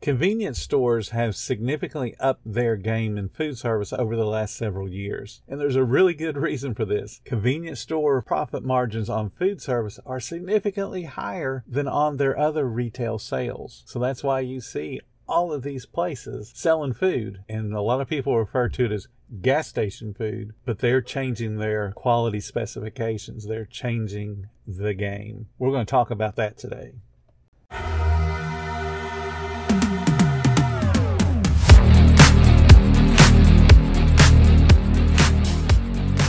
Convenience stores have significantly upped their game in food service over the last several years. And there's a really good reason for this. Convenience store profit margins on food service are significantly higher than on their other retail sales. So that's why you see all of these places selling food. And a lot of people refer to it as gas station food, but they're changing their quality specifications. They're changing the game. We're going to talk about that today.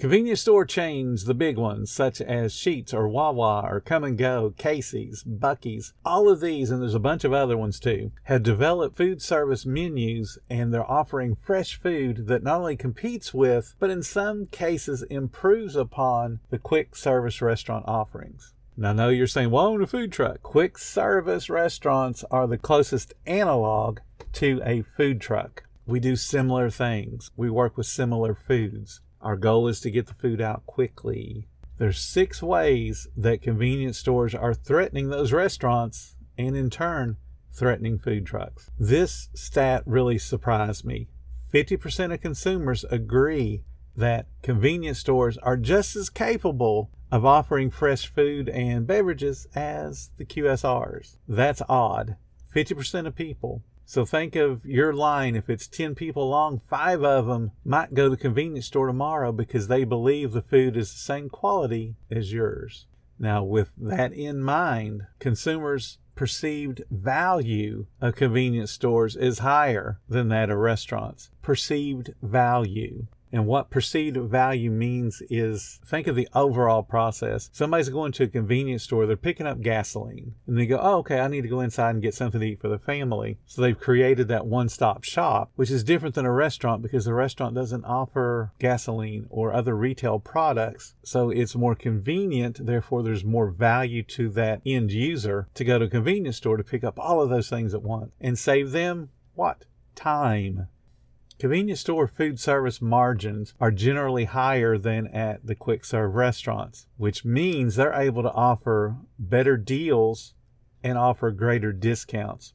Convenience store chains, the big ones, such as Sheetz or Wawa or Kum & Go, Casey's, Buc-ee's, all of these, and there's a bunch of other ones too, have developed food service menus and they're offering fresh food that not only competes with, but in some cases improves upon the quick service restaurant offerings. Now, I know you're saying, well, I own a food truck. Quick service restaurants are the closest analog to a food truck. We do similar things. We work with similar foods. Our goal is to get the food out quickly. There's six ways that convenience stores are threatening those restaurants and in turn threatening food trucks. This stat really surprised me. 50% of consumers agree that convenience stores are just as capable of offering fresh food and beverages as the QSRs. That's odd. 50% of people so think of your line. If it's 10 people long, five of them might go to the convenience store tomorrow because they believe the food is the same quality as yours. Now, with that in mind, consumers' perceived value of convenience stores is higher than that of restaurants. Perceived value. And what perceived value means is think of the overall process. Somebody's going to a convenience store, they're picking up gasoline, and they go, Oh, okay, I need to go inside and get something to eat for the family. So they've created that one stop shop, which is different than a restaurant because the restaurant doesn't offer gasoline or other retail products. So it's more convenient. Therefore, there's more value to that end user to go to a convenience store to pick up all of those things at once and save them what? Time. Convenience store food service margins are generally higher than at the quick serve restaurants, which means they're able to offer better deals and offer greater discounts.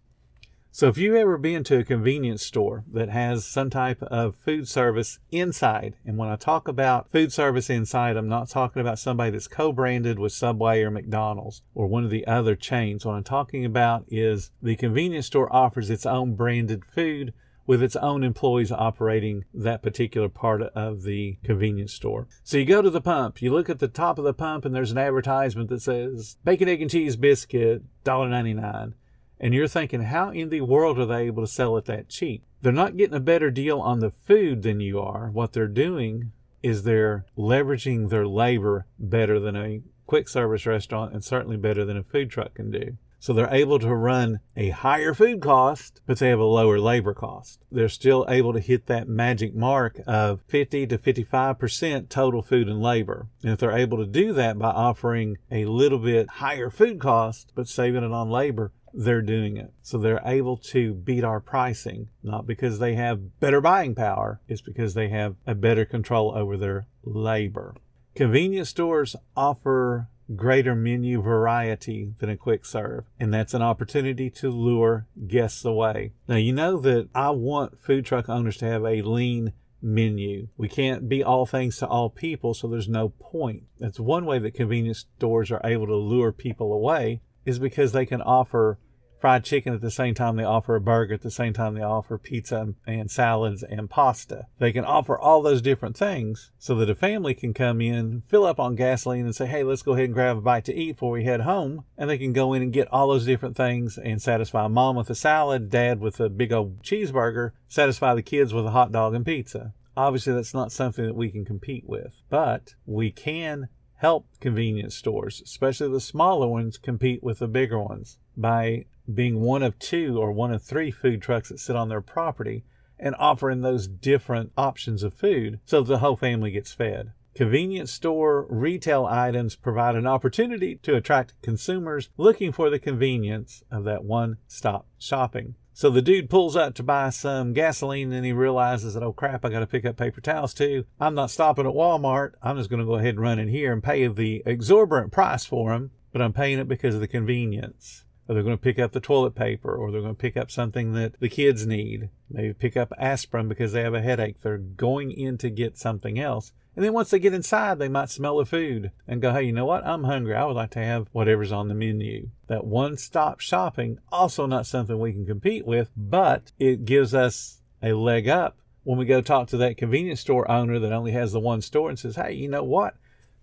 So if you've ever been to a convenience store that has some type of food service inside, and when I talk about food service inside, I'm not talking about somebody that's co-branded with Subway or McDonald's or one of the other chains. What I'm talking about is the convenience store offers its own branded food with its own employees operating that particular part of the convenience store. So you go to the pump, you look at the top of the pump, and there's an advertisement that says bacon, egg, and cheese biscuit, $1.99. And you're thinking, how in the world are they able to sell it that cheap? They're not getting a better deal on the food than you are. What they're doing is they're leveraging their labor better than a quick service restaurant and certainly better than a food truck can do. So they're able to run a higher food cost, but they have a lower labor cost. They're still able to hit that magic mark of 50 to 55% total food and labor. And if they're able to do that by offering a little bit higher food cost, but saving it on labor, they're doing it. So they're able to beat our pricing, not because they have better buying power, it's because they have a better control over their labor. Convenience stores offer greater menu variety than a quick serve. And that's an opportunity to lure guests away. Now, you know that I want food truck owners to have a lean menu. We can't be all things to all people, so there's no point. That's one way that convenience stores are able to lure people away is because they can offer fried chicken at the same time they offer a burger, at the same time they offer pizza and salads and pasta. They can offer all those different things so that a family can come in, fill up on gasoline, and say, hey, let's go ahead and grab a bite to eat before we head home. And they can go in and get all those different things and satisfy mom with a salad, dad with a big old cheeseburger, satisfy the kids with a hot dog and pizza. Obviously, that's not something that we can compete with, but we can help convenience stores, especially the smaller ones, compete with the bigger ones by being one of two or one of three food trucks that sit on their property and offering those different options of food so the whole family gets fed. Convenience store retail items provide an opportunity to attract consumers looking for the convenience of that one stop shopping. So the dude pulls up to buy some gasoline and he realizes that, oh crap, I got to pick up paper towels too. I'm not stopping at Walmart. I'm just going to go ahead and run in here and pay the exorbitant price for them, but I'm paying it because of the convenience. Or they're going to pick up the toilet paper or they're going to pick up something that the kids need. Maybe pick up aspirin because they have a headache. They're going in to get something else. And then once they get inside, they might smell the food and go, hey, you know what? I'm hungry. I would like to have whatever's on the menu. That one stop shopping, also not something we can compete with, but it gives us a leg up when we go talk to that convenience store owner that only has the one store and says, hey, you know what?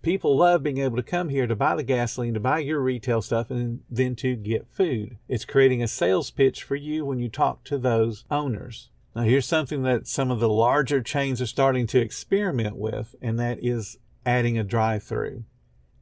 People love being able to come here to buy the gasoline, to buy your retail stuff, and then to get food. It's creating a sales pitch for you when you talk to those owners. Now, here's something that some of the larger chains are starting to experiment with, and that is adding a drive through.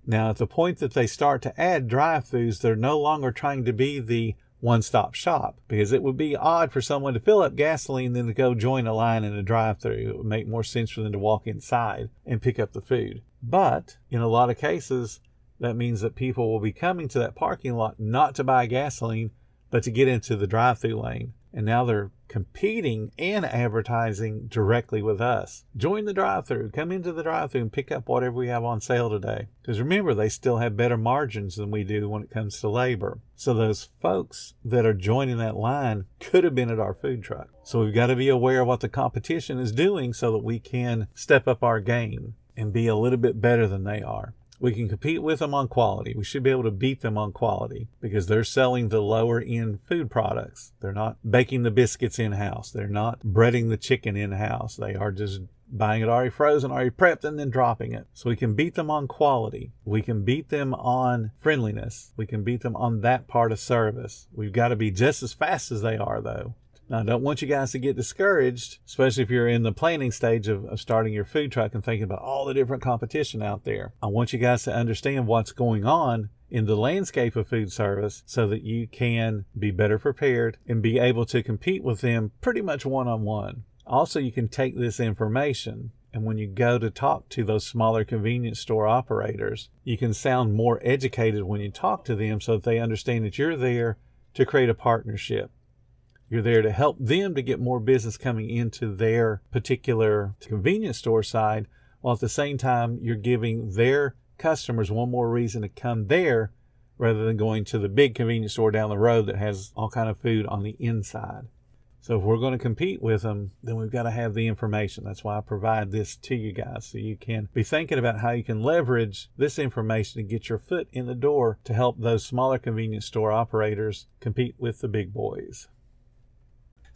Now, at the point that they start to add drive throughs, they're no longer trying to be the one stop shop because it would be odd for someone to fill up gasoline then to go join a line in a drive through. It would make more sense for them to walk inside and pick up the food. But in a lot of cases, that means that people will be coming to that parking lot not to buy gasoline, but to get into the drive through lane. And now they're competing and advertising directly with us. Join the drive through, come into the drive through and pick up whatever we have on sale today. Because remember, they still have better margins than we do when it comes to labor. So those folks that are joining that line could have been at our food truck. So we've got to be aware of what the competition is doing so that we can step up our game and be a little bit better than they are. We can compete with them on quality. We should be able to beat them on quality because they're selling the lower end food products. They're not baking the biscuits in house. They're not breading the chicken in house. They are just buying it already frozen, already prepped, and then dropping it. So we can beat them on quality. We can beat them on friendliness. We can beat them on that part of service. We've got to be just as fast as they are, though. Now, I don't want you guys to get discouraged, especially if you're in the planning stage of, of, starting your food truck and thinking about all the different competition out there. I want you guys to understand what's going on in the landscape of food service so that you can be better prepared and be able to compete with them pretty much one on one. Also, you can take this information and when you go to talk to those smaller convenience store operators, you can sound more educated when you talk to them so that they understand that you're there to create a partnership you're there to help them to get more business coming into their particular convenience store side, while at the same time, you're giving their customers one more reason to come there rather than going to the big convenience store down the road that has all kind of food on the inside. So if we're going to compete with them, then we've got to have the information. That's why I provide this to you guys so you can be thinking about how you can leverage this information to get your foot in the door to help those smaller convenience store operators compete with the big boys.